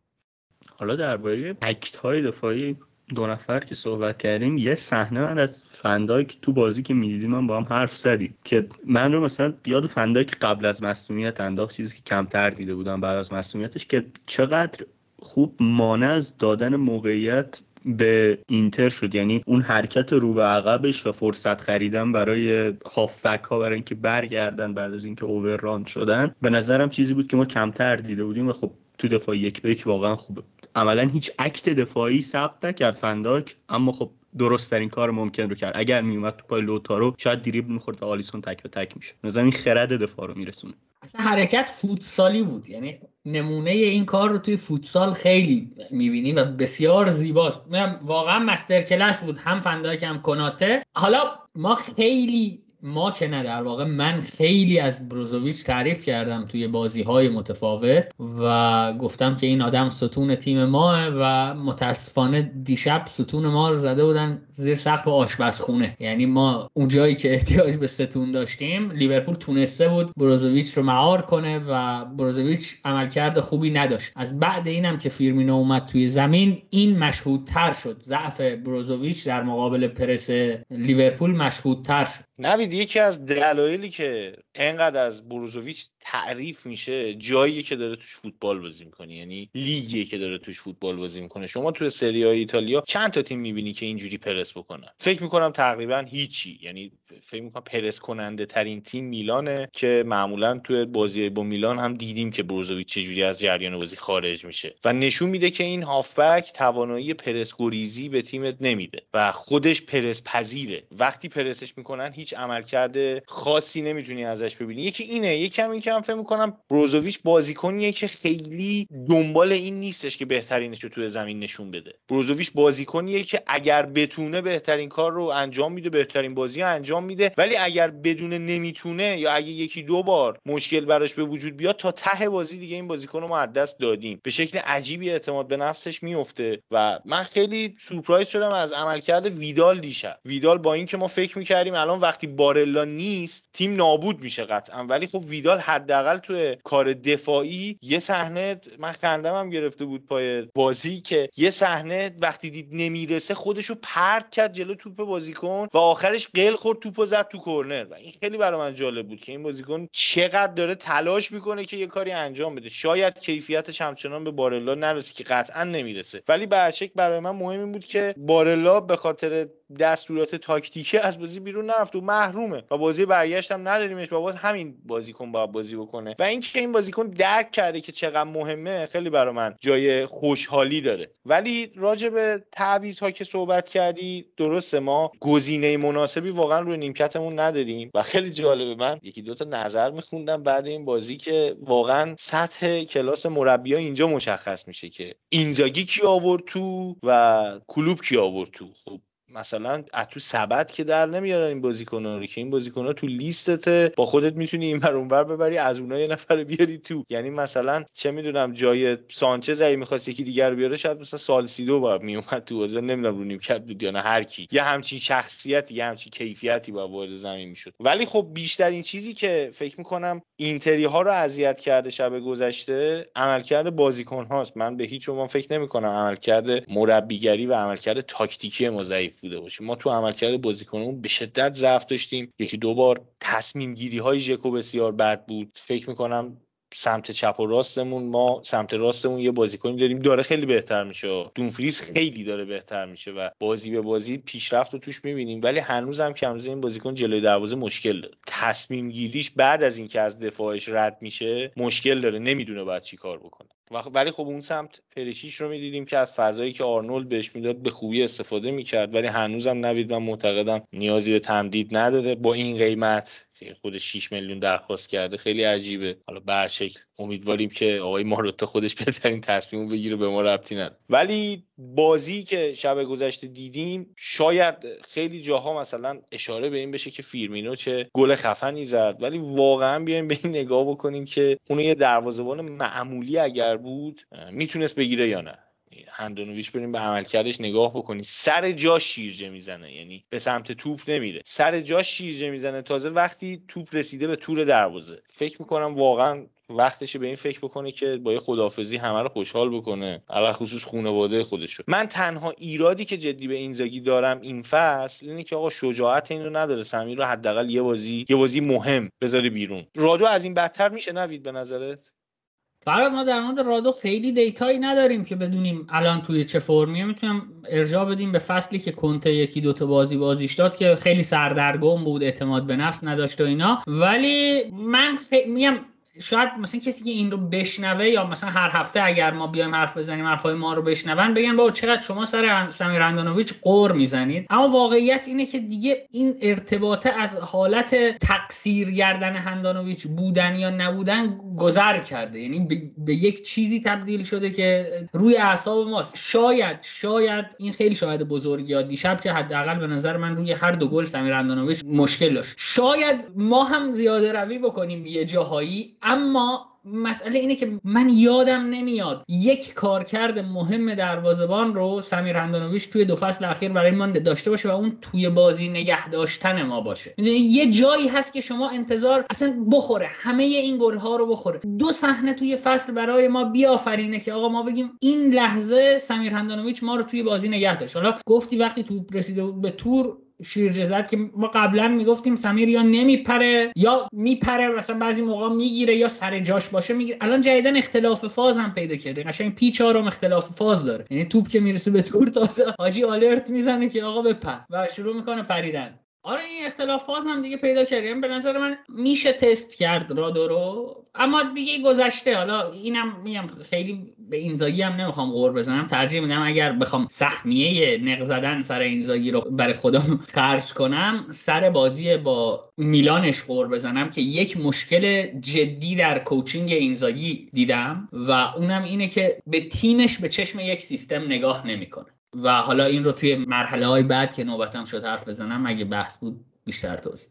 حالا درباره اکت های دفاعی دو نفر که صحبت کردیم یه صحنه من از فنداک تو بازی که می‌دیدیم من با هم حرف زدیم که من رو مثلا یاد فنداک قبل از مصونیت انداخت چیزی که کمتر دیده بودم بعد از مصونیتش که چقدر خوب مانع از دادن موقعیت به اینتر شد. یعنی اون حرکت رو به عقبش و فرصت خریدن برای هافبک ها برای اینکه برگردن بعد از اینکه اوورران شدن به نظرم چیزی بود که ما کمتر دیده بودیم و خب تو دفاع یک به یک واقعا خوبه. عملا هیچ اکت دفاعی ثبت نکرد فنداک اما خب درست ترین کار ممکن رو کرد. اگر میومد تو پای لوتارو شاید دریبل می‌خورد و آلیسون تک به تک میشه نظر این خرد دفاع رو میرسونه. اصلا حرکت فوتسالی بود. یعنی نمونه این کار رو توی فوتسال خیلی می‌بینی و بسیار زیباست. واقعا masterclass بود. هم فندایک هم کناته حالا ما خیلی ما که نه در واقع من خیلی از بروزوویچ تعریف کردم توی بازی های متفاوت و گفتم که این آدم ستون تیم ماست و متاسفانه دیشب ستون ما رو زده بودن زیر سقف آشپزخونه. یعنی ما اونجایی که احتیاج به ستون داشتیم لیورپول تونسته بود بروزوویچ رو مهار کنه و بروزوویچ عملکرد خوبی نداشت. از بعد اینم که فیرمینو اومد توی زمین این مشهودتر شد. ضعف بروزوویچ در مقابل پرس لیورپول مشهودتر شد. نوید یکی از دلایلی که انقدر از بروزوویچ تعریف میشه جایی که داره توش فوتبال بازی می‌کنه یعنی لیگی که داره توش فوتبال بازی می‌کنه. شما توی سری های ایتالیا چند تا تیم می‌بینی که اینجوری پرس بکنن؟ فکر می‌کنم تقریبا هیچی. یعنی فکر می‌کنم پرس کننده ترین تیم میلانه که معمولا توی بازی با میلان هم دیدیم که بروزوویچ چجوری از جریان بازی خارج میشه. و نشون میده که این هافبک توانایی پرس گریزی به تیمت نمیده و خودش پرس پذیره وقتی پرسش می‌کنن هیچ عملکرد خاصی نمی‌تونی ازش ببینی. یکی اینه یکم که من فکر می‌کنم بروزوویچ بازیکنیه که خیلی دنبال این نیستش که بهترینش رو توی زمین نشون بده. بروزوویچ بازیکنیه که اگر بتونه بهترین کار رو انجام میده بهترین بازی رو انجام میده ولی اگر بدونه نمی‌تونه یا اگه یکی دو بار مشکل براش به وجود بیاد تا ته بازی دیگه این بازیکن رو ما از دست دادیم. به شکل عجیبی اعتماد به نفسش میفته و من خیلی سورپرایز شدم از عملکرد ویدال دیشب. ویدال با اینکه ما فکر می‌کردیم الان وقتی بارلا نیست تیم نابود میشه قطعا. ولی خب ویدال حداقل توی کار دفاعی یه صحنه من خندم هم گرفته بود پای بازی که یه صحنه وقتی دید نمی‌رسه خودشو پرت کرد جلو توپ بازیکن و آخرش قل خورد توپو زد تو کرنر و این خیلی برای من جالب بود که این بازیکن چقدر داره تلاش می‌کنه که یه کاری انجام بده. شاید کیفیتش همچنان به بارلا نرسه که قطعا نمی‌رسه. ولی برچک برای من مهم این بود که بارلا به خاطر دستورات تاکتیکی از بازی بیرون نرفت و محرومه. و بازی برگشت هم نداریمش. با باز همین بازیکن باید بازی بکنه. و اینکه این بازیکن درک کرده که چقدر مهمه خیلی برای من جای خوشحالی داره. ولی راجع به تعویض ها که صحبت کردی درسته ما گزینه مناسبی واقعا روی نیمکتمون نداریم. و خیلی جالبه من یکی دوتا نظر میخوندم بعد این بازی که واقعا سطح کلاس مربی اینجا مشخص میشه که اینزاگی کی آورد تو و کلوب کی آورد تو. خب مثلا تو سبد که در نمیارن این بازیکن‌ها رو که این بازیکن‌ها تو لیستته با خودت می‌تونی این ور اونور ببری از اونها یه نفر بیاری تو. یعنی مثلا چه می‌دونم جای سانچز اگه می‌خواست یکی دیگر رو بیاره شاید مثلا سال سیدو باید میومد تو بازی. نمی‌دونم رو نیمکت بود یا نه هر کی. یه همچین شخصیتی یه همچین کیفیتی با وارد زمین می‌شد. ولی خب بیشترین چیزی که فکر می‌کنم اینتری ها رو اذیت کرده شب گذشته عملکرد بازیکن هاست. من به هیچ عنوان فکر نمی‌کنم عملکرد مربیگری و عملکرد تاکتیکی ما بوده باشه. ما تو عملکرد بازیکنمون به شدت ضعف داشتیم. یکی دو بار تصمیم گیری های ژکو بسیار بد بود. فکر می‌کنم سمت چپ و راستمون ما سمت راستمون یه بازیکنی داریم. داره خیلی بهتر میشه. دونفریز خیلی داره بهتر میشه و بازی به بازی پیشرفت رو توش می‌بینیم. ولی هنوز هم که هنوز این بازیکن جلوی دروازه مشکل داره. تصمیم گیریش بعد از اینکه از دفاعش رد میشه مشکل داره. نمی‌دونه بعد چی کار بکنه. ولی خب اون سمت پریشیش رو می‌دیدیم که از فضایی که آرنولد بهش می‌داد به خوبی استفاده می‌کرد. ولی هنوزم نوید من معتقدم نیازی به تمدید نداره. با این قیمت خود 6 میلیون درخواست کرده خیلی عجیبه. حالا به شکل امیدواریم که آقای ماروتا خودش بهترین تصمیم بگیره به ما ربطی نداره. ولی بازی که شب گذشته دیدیم شاید خیلی جاها مثلا اشاره به این بشه که فیرمینو چه گل خفنی زد. ولی واقعا بیایم به این نگاه بکنیم که اون یه دروازه‌بان معمولی اگر بود می‌تونست بگیره یا نه. هندونویچ بریم به عملکردش نگاه بکنی. سر جا شیرجه می‌زنه یعنی به سمت توپ نمیره. سر جا شیرجه می‌زنه. تازه وقتی توپ رسیده به تور دروازه. فکر می‌کنم واقعا وقتشه به این فکر بکنه که با یه خدافزی همه رو خوشحال بکنه. علا خصوص خانواده خودشو من تنها ایرادی که جدی به اینزاگی دارم این فصل اینه که آقا شجاعت این نداره. سمیر رو حداقل یه بازی یه بازی مهم بذاری بیرون. رادو از این بدتر میشه نوید به نظرت؟ فراد ما در مورد رادو خیلی دیتایی نداریم که بدونیم الان توی چه فرمیه. می‌تونم ارجاع بدیم به فصلی که کنته یکی دوتا بازی بازیش داد که خیلی سردرگم بود اعتماد به نفس نداشت و اینا. ولی من خی... میگم شاید مثلا کسی که این رو بشنوه یا مثلا هر هفته اگر ما بیایم حرف بزنیم حرفای ما رو بشنون بگن بابا چقدر شما سر سمیر اندانویچ قور می‌زنید. اما واقعیت اینه که دیگه این ارتباطه از حالت تقصیر گردن هندانویچ بودن یا نبودن گذر کرده. یعنی به یک چیزی تبدیل شده که روی اعصاب ماست شاید شاید این خیلی شاید بزرگی یا دیشب که حداقل به نظر من روی هر دو گل سمیر اندانویچ مشکل داشت. شاید ما هم زیاده روی بکنیم یه جاهایی اما مسئله اینه که من یادم نمیاد یک کارکرد مهم دروازبان رو سمیر هندانویش توی دو فصل اخیر برای ما داشته باشه و اون توی بازی نگه داشتن ما باشه. یه جایی هست که شما انتظار اصلا بخوره همه این گل ها رو بخوره. دو صحنه توی فصل برای ما بیافرینه که آقا ما بگیم این لحظه سمیر هندانویچ ما رو توی بازی نگه داشت. حالا گفتی وقتی تو رسیده به تور شیرجه زد که ما قبلا می‌گفتیم سمیر یا نمیپره یا میپره مثلا بعضی موقع می‌گیره یا سر جاش باشه می‌گیره. الان جدیداً اختلاف فاز هم پیدا کرده. قشنگ پی چهارم اختلاف فاز داره. یعنی توپ که می‌رسه به تور تازه حاجی alert می‌زنه که آقا بپر. و شروع می‌کنه پریدن. آره این اختلافات هم دیگه پیدا کردیم. به نظر من میشه تست کرد رادو رو. اما دیگه گذشته. حالا اینم میگم خیلی به اینزاگی هم نمی‌خوام غر بزنم. ترجیح میدم اگر بخوام سهمیه نق زدن سر اینزاگی رو برای خودم خرج کنم سر بازی با میلانش غر بزنم که یک مشکل جدی در coaching اینزاگی دیدم و اونم اینه که به تیمش به چشم یک سیستم نگاه نمی‌کنه. و حالا این رو توی مرحله های بعد که نوبتم شد حرف بزنم اگه بحث بود بیشتر توضیح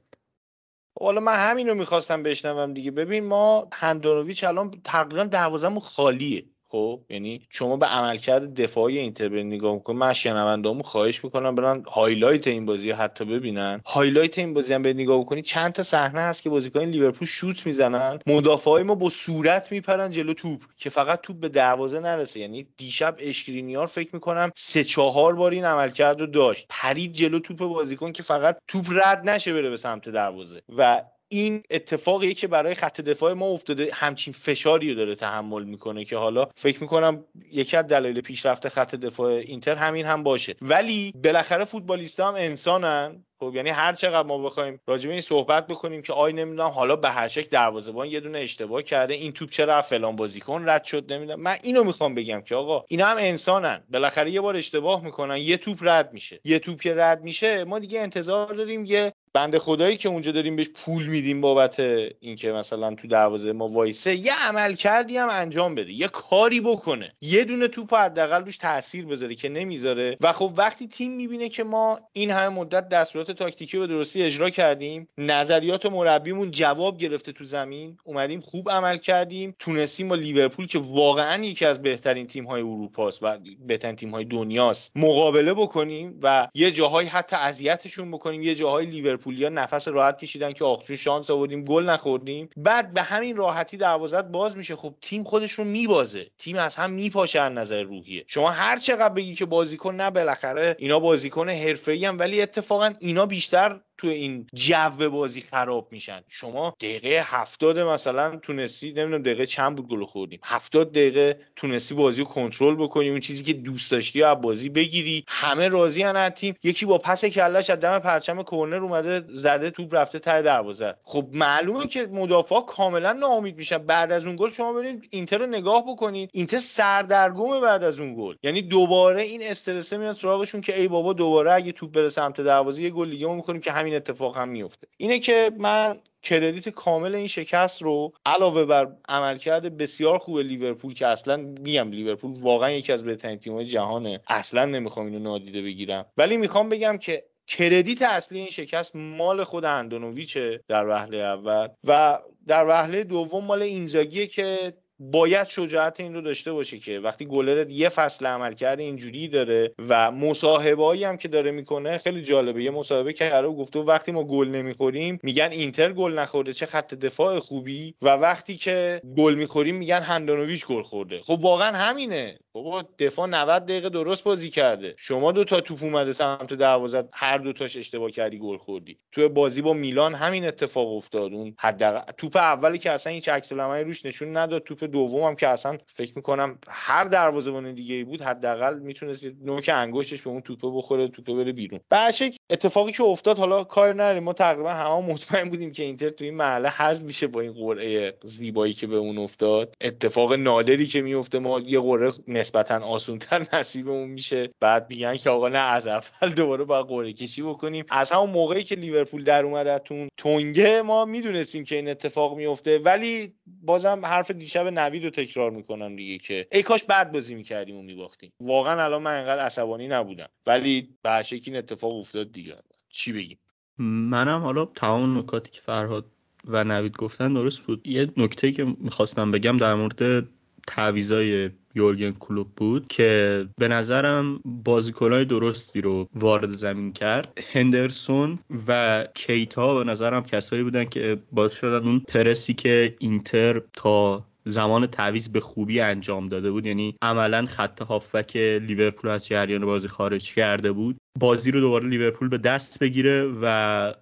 حالا من همین رو می‌خواستم بشنوم دیگه. ببین ما هندانوویچ الان تقریبا دروازه‌مون خالیه. خب یعنی شما به عملکرد دفاعی اینتر یه نگاه می‌کنید من شنوندامو خواهش می‌کنم برن highlight این بازی رو حتی ببینن. highlight این بازی هم یه نگاه بکنید چند تا صحنه هست که بازیکن لیورپول شوت می‌زنن مدافعای ما با صورت میپرن جلو توپ که فقط توپ به دروازه نرسه. یعنی دیشب اشکرینیار فکر می‌کنم سه چهار بار این عملکرد رو داشت. پرید جلو توپ بازیکن که فقط توپ رد نشه بره به سمت دروازه. و این اتفاقی که برای خط دفاع ما افتاده همچین فشاری رو داره تحمل می‌کنه که حالا فکر می‌کنم یکی از دلایل پیشرفت خط دفاع اینتر همین هم باشه. ولی بالاخره فوتبالیست هم انسانن. خب یعنی هر چقدر ما بخوایم راجع به این صحبت بکنیم که آی نمی‌دونم حالا به هر شکل دروازه‌بان یه دونه اشتباه کرده این توپ چرا فلان بازیکن رد شد نمی‌دونم. من اینو می‌خوام بگم که آقا اینا هم انسانن. بالاخره یه بار اشتباه می‌کنن یه توپ رد میشه. یه توپ که رد میشه ما دیگه انتظار داریم یه بنده خدایی که اونجا داریم بهش پول میدیم بابت اینکه مثلا تو دروازه ما وایسه یه عمل کردی هم انجام بده یه کاری بکنه. یه دونه توپ حداقل روش تاثیر بذاره که نمی‌ذاره. و خب وقتی تیم می‌بینه که ما این همه مدت دستورات تاکتیکی به درستی اجرا کردیم نظریات مربیمون جواب گرفته تو زمین اومدیم خوب عمل کردیم تونستیم با لیورپول که واقعا یکی از بهترین تیم های اروپا و بهترین تیم های دنیاست مقابله بکنیم و یه جاهایی حتی اذیتشون بکنیم یه جاهای لیورپولیا نفس راحت کشیدن که آخرون شانس آوردیم گل نخوردیم. بعد به همین راحتی دروازت باز میشه. خب تیم خودش رو میبازه. تیم از هم میپاشه از نظر روحیه. شما هر چقدر بگی که بازیکن نه بالاخره اینا بازیکن حرفه‌ای ولی اتفاقا اینا بیشتر تو این جو بازی خراب میشن. شما دقیقه هفتاد مثلا تونستی نمی‌دونم دقیقه چند بود گل خوردیم. هفتاد دقیقه تونستی بازی رو کنترل بکنی اون چیزی که دوست داشتی از بازی بگیری. همه راضی ان تیم. یکی با پس کلش از دم پرچم کرنر اومده زده توپ رفته ته دروازه. خب معلومه که مدافع کاملا ناامید میشن. بعد از اون گل شما برید اینتر رو نگاه بکنید اینتر سردرگم بعد از اون گل. یعنی دوباره این استرس میاد سراغشون که ای بابا دوباره اگه توپ بره سمت دروازه یه گل دیگه می‌کنیم که اتفاق هم میفته اینه که من کردیت کامل این شکست رو علاوه بر عملکرد بسیار خوب لیورپول که اصلا میگم لیورپول واقعا یکی از بهترین تیم‌های جهانه. اصلا نمی‌خوام اینو نادیده بگیرم. ولی می‌خوام بگم که کردیت اصلی این شکست مال خود اندونوویچه در وهله اول و در وهله دوم مال اینزاگیه که باید شجاعت این رو داشته باشه که وقتی گلر یه فصل عمل کرده اینجوری داره و مصاحبهایی هم که داره می‌کنه خیلی جالبه. یه مصاحبه که و گفته وقتی ما گل نمی‌خوریم میگن اینتر گل نخورده چه خط دفاع خوبی؟ و وقتی که گل می‌خوریم میگن هندانویچ گل خورده. خب واقعا همینه. بابا دفاع 90 دقیقه درست بازی کرده. شما دو تا توپ اومده سمت دروازه هر دو تاش اشتباه کردی گل خوردی. تو بازی با میلان همین اتفاق افتاد. اون حداقل توپ اولی که اصلا هیچ عکس روش نشون نداد توپ دومم که اصلا فکر می‌کنم هر دروازه‌بان دیگه بود حداقل می‌تونست نوک انگشتش به اون توپه بخوره توپه بره بیرون. بعد اتفاقی که افتاد حالا کار نریم ما تقریبا همه مطمئن بودیم که اینتر تو این محله حذف میشه با این قرعه زیبایی که به اون افتاد. اتفاق نادری که میفته ما یه قرعه نسبتا آسونتر نصیبمون میشه. بعد میگن که آقا نه از اول دوباره با قرعه کشی بکنیم. از همون موقعی که لیورپول در اومد از تونگه ما می‌دونستیم که این اتفاق میفته ولی بازم حرف دیشب نوید رو تکرار می‌کنم دیگه که ای کاش بعد بازی می‌کردیم و میباختیم. واقعا الان من انقدر عصبانی نبودم. ولی به این اتفاق افتاد دیگه. چی بگیم؟ منم حالا تمام نکاتی که فرهاد و نوید گفتن درست بود. یه نکته که می‌خواستم بگم در مورد تعویزای یورگن کلوب بود که به نظرم بازیکنهای درستی رو وارد زمین کرد. هندرسون و کیتا به نظرم کسایی بودن که باعث شدن اون پرسی که اینتر تا زمان تعویز به خوبی انجام داده بود یعنی عملا خط هافبک لیورپول از جریان بازی خارج کرده بود بازی رو دوباره لیورپول به دست بگیره و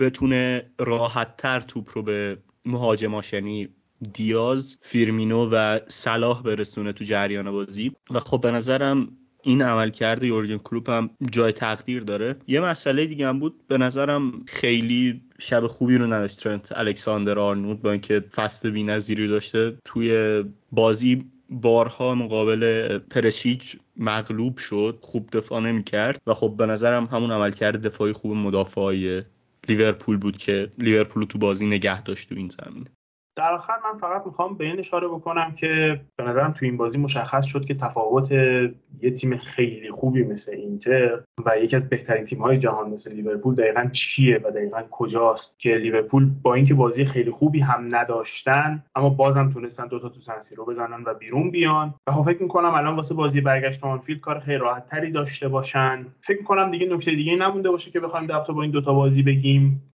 بتونه راحتتر توپ رو به مهاجماش یعنی دیاز فیرمینو و صلاح برسونه تو جریان بازی. و خب به نظرم این عملکرد یورگن کلوپ هم جای تقدیر داره. یه مسئله دیگه هم بود. به نظرم خیلی شب خوبی رو نداشت ترنت الکساندر آرنود با اینکه فست بی‌نظیری داشته. توی بازی بارها مقابل پرشیچ مغلوب شد. خوب دفاع نمی کرد و خب به نظرم همون عملکرد دفاعی خوب مدافعای لیورپول بود که لیورپول تو بازی نگه داشت تو این زمین. در آخر من فقط می‌خوام به این اشاره بکنم که به نظرم تو این بازی مشخص شد که تفاوت یه تیم خیلی خوبی مثل اینتر و یکی از بهترین تیم های جهان مثل لیورپول دقیقا چیه و دقیقا کجاست که لیورپول با اینکه بازی خیلی خوبی هم نداشتن اما بازم تونستن دوتا تو سنسی رو بزنن و بیرون بیان. و خب فکر می‌کنم الان واسه بازی برگشت آنفیلد کار خیلی راحت تری داشته باشن. فکر می‌کنم دیگه نکته دیگه نمونده باشه که بخوایم درباره این دوتا بازی بگیم.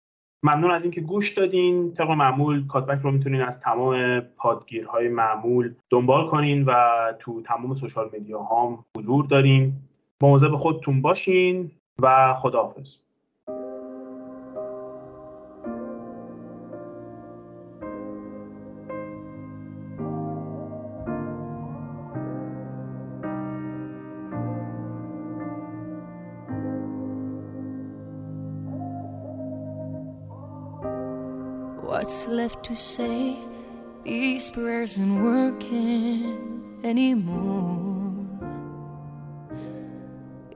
ممنون از اینکه گوش دادین. طبق معمول کاتبک رو می‌تونین از تمام پادگیرهای معمول دنبال کنین و تو تمام سوشال میدیا هام حضور داریم. مواظب خودتون باشین و خداحافظ. What's left to say? These prayers aren't working anymore.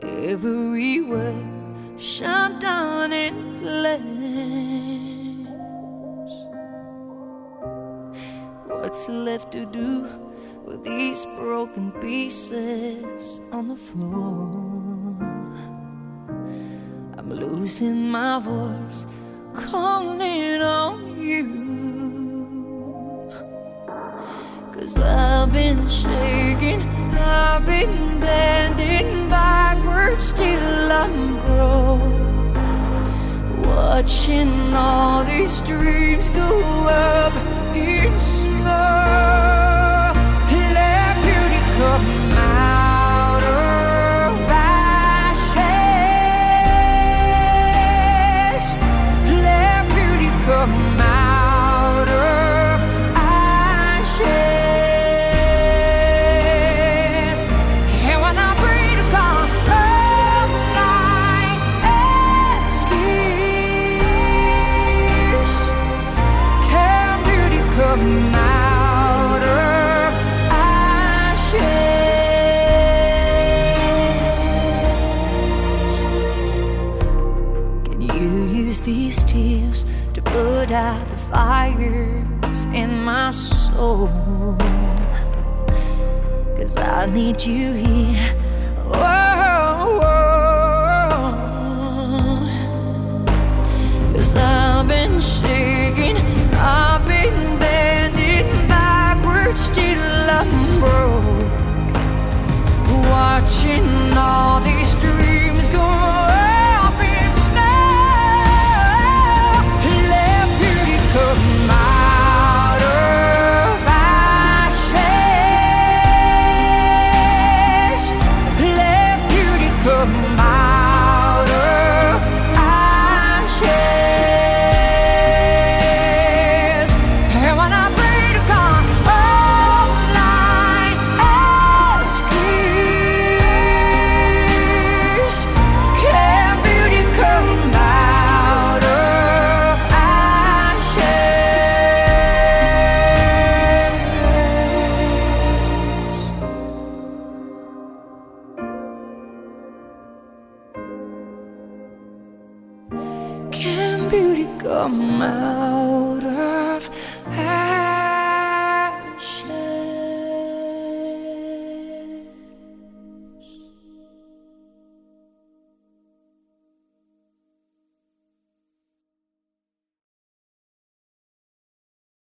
Everywhere shut down in flames. What's left to do with these broken pieces on the floor? I'm losing my voice calling on you. Cause I've been shaking, I've been bending backwards till I'm broke. Watching all these dreams go up in smoke. Need you here. Whoa, Cause I've been shaking, I've been bending backwards till I'm broke. Watching